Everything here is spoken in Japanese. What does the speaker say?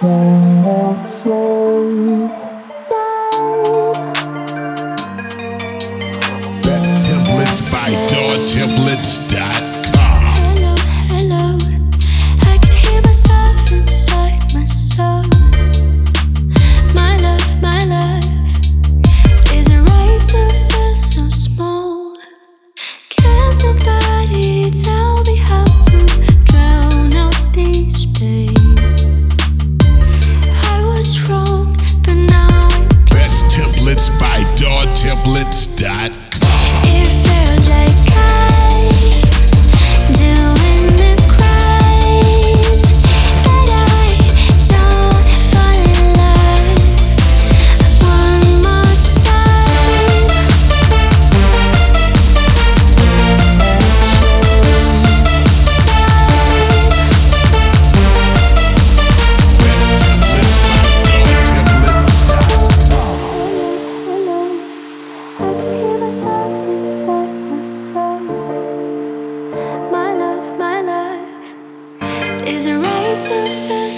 Best dot